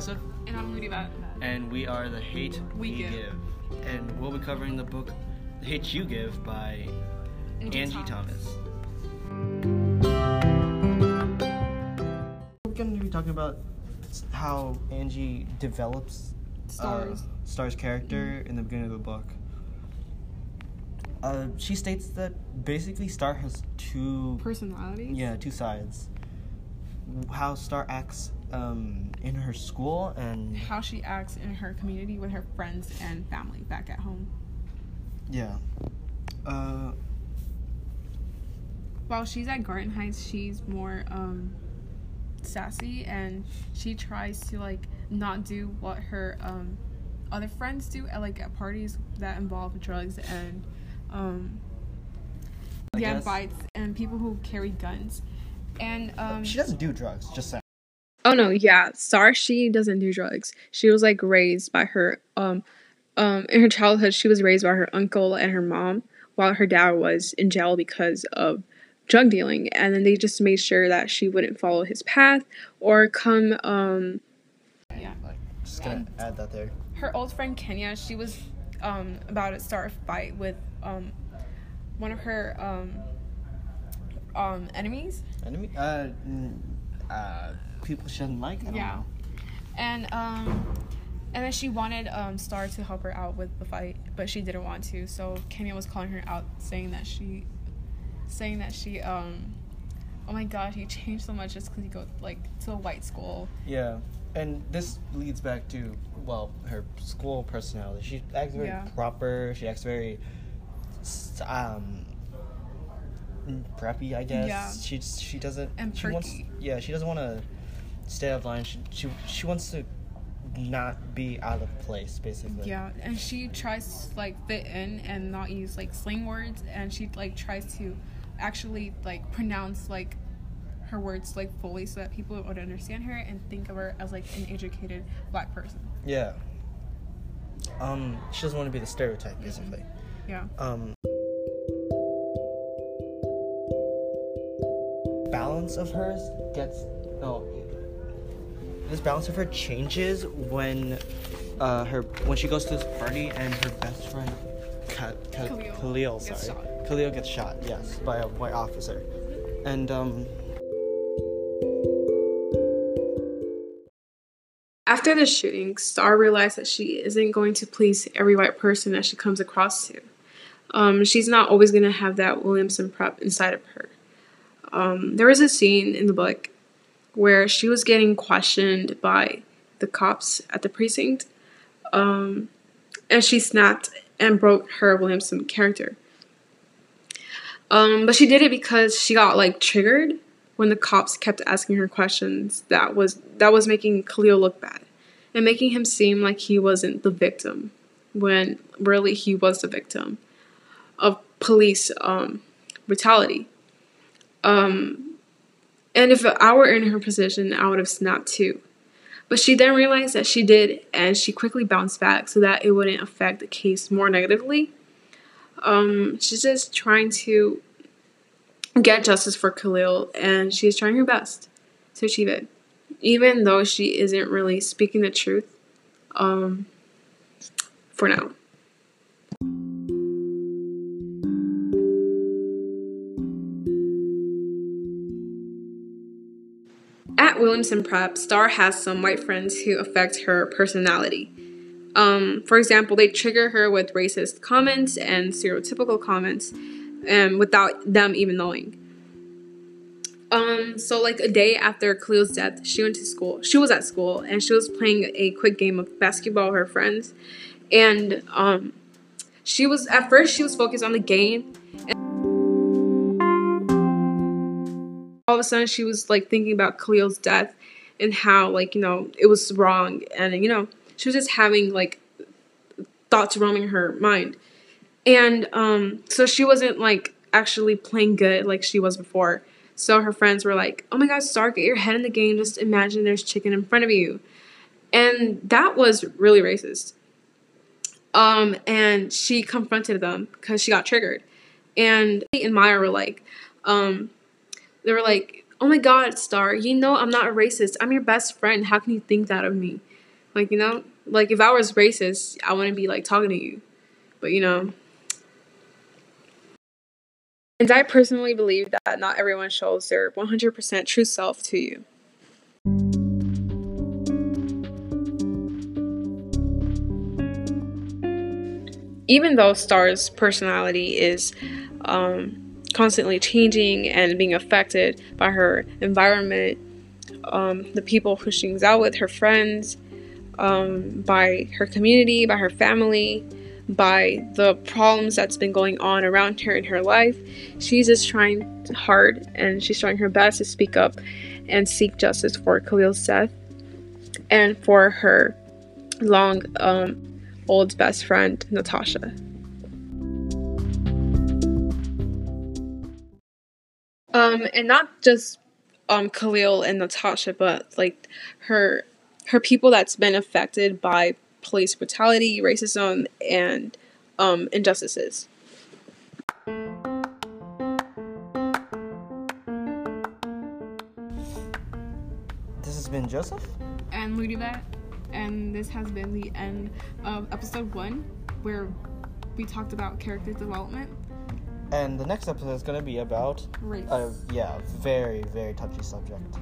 Joseph, And I'm Moody Bat. and we are the Hate We Give. And we'll be covering the book The Hate You Give by Angie Angie Thomas. We're going to be talking about how Angie develops Stars. uh, Starr's character in the beginning of the book. Uh, she states that basically Starr has two personalities. yeah two sides. How Starr acts um, in her school and How she acts in her community with her friends and family back at home. yeah. Uh, While she's at Garden Heights, she's more um, sassy and she tries to like not do what her um, other friends do at like at parties that involve drugs and um, yeah guess. bites and people who carry guns. And um, she doesn't do drugs. Just saying. Oh no, yeah. Starr she doesn't do drugs. She was like raised by her um um in her childhood she was raised by her uncle and her mom while her dad was in jail because of drug dealing and then they just made sure that she wouldn't follow his path or come um yeah. Like, just gonna add that there. Her old friend Kenya, she was um about to start a fight with um one of her um um enemies. Enemy? Uh, uh, people she doesn't like. Yeah. know. And um and then she wanted um Starr to help her out with the fight, but she didn't want to. So Kenya was calling her out saying that she saying that she um oh my god, he changed so much just cuz he go like to a white school. Yeah, and this leads back to well, her school personality. She acts very Yeah. proper. She acts very s- preppy, I guess. Yeah. She she doesn't. And she wants. Yeah, she doesn't want to stay out of line. She she she wants to not be out of place, basically. Yeah, and she tries to like fit in and not use like slang words and she like tries to actually like pronounce like her words like fully so that people would understand her and think of her as like an educated black person. Yeah. Um, she doesn't want to be the stereotype, basically. Yeah. um balance of hers gets no this balance of her changes when uh her when she goes to this party and her best friend Ka- Ka- Khalil Khalil, gets sorry shot. Khalil gets shot yes by a white officer and um After the shooting, Starr realized that she isn't going to please every white person that she comes across to. Um, she's not always going to have that Williamson prep inside of her. Um, there was a scene in the book where she was getting questioned by the cops at the precinct, um, and she snapped and broke her Williamson character. Um, but she did it because she got like triggered when the cops kept asking her questions that was that was making Khalil look bad and making him seem like he wasn't the victim when really he was the victim of police um, brutality. Um, and if I were in her position, I would have snapped too. But she then realized that she did, and she quickly bounced back so that it wouldn't affect the case more negatively. Um, she's just trying to get justice for Khalil, and she's trying her best to achieve it, even though she isn't really speaking the truth. Um, for now. Williamson Prep, Star has some white friends who affect her personality. Um, for example, they trigger her with racist comments and stereotypical comments, and without them even knowing. Um, so like a day after Khalil's death, she went to school. She was at school and she was playing a quick game of basketball with her friends, and um, she was at first she was focused on the game. And all of a sudden, she was like thinking about Khalil's death and how like you know it was wrong, and you know she was just having like thoughts roaming her mind, and um, so she wasn't like actually playing good like she was before. So her friends were like, "Oh my God, Starr, get your head in the game. Just imagine there's chicken in front of you," and that was really racist. Um, and she confronted them because she got triggered, and and Maya were like, um, they were like, "Oh my God, Starr, you know I'm not a racist. I'm your best friend. How can you think that of me?" Like, you know, like if I was racist, I wouldn't be like talking to you. But, you know, and I personally believe that not everyone shows their 100% true self to you. Even though Starr's personality is um, constantly changing and being affected by her environment, um, the people who she hangs out with, her friends, um, by her community, by her family, by the problems that's been going on around her in her life. She's just trying hard and she's trying her best to speak up and seek justice for Khalil's death and for her long um, old best friend, Natasha. Um, and not just um, Khalil and Natasha, but like her her people that's been affected by police brutality, racism, and um, injustices. This has been Joseph. And Ludivet, and this has been the end of episode one, where we talked about character development. And the next episode is going to be about Race. a yeah, very very touchy subject.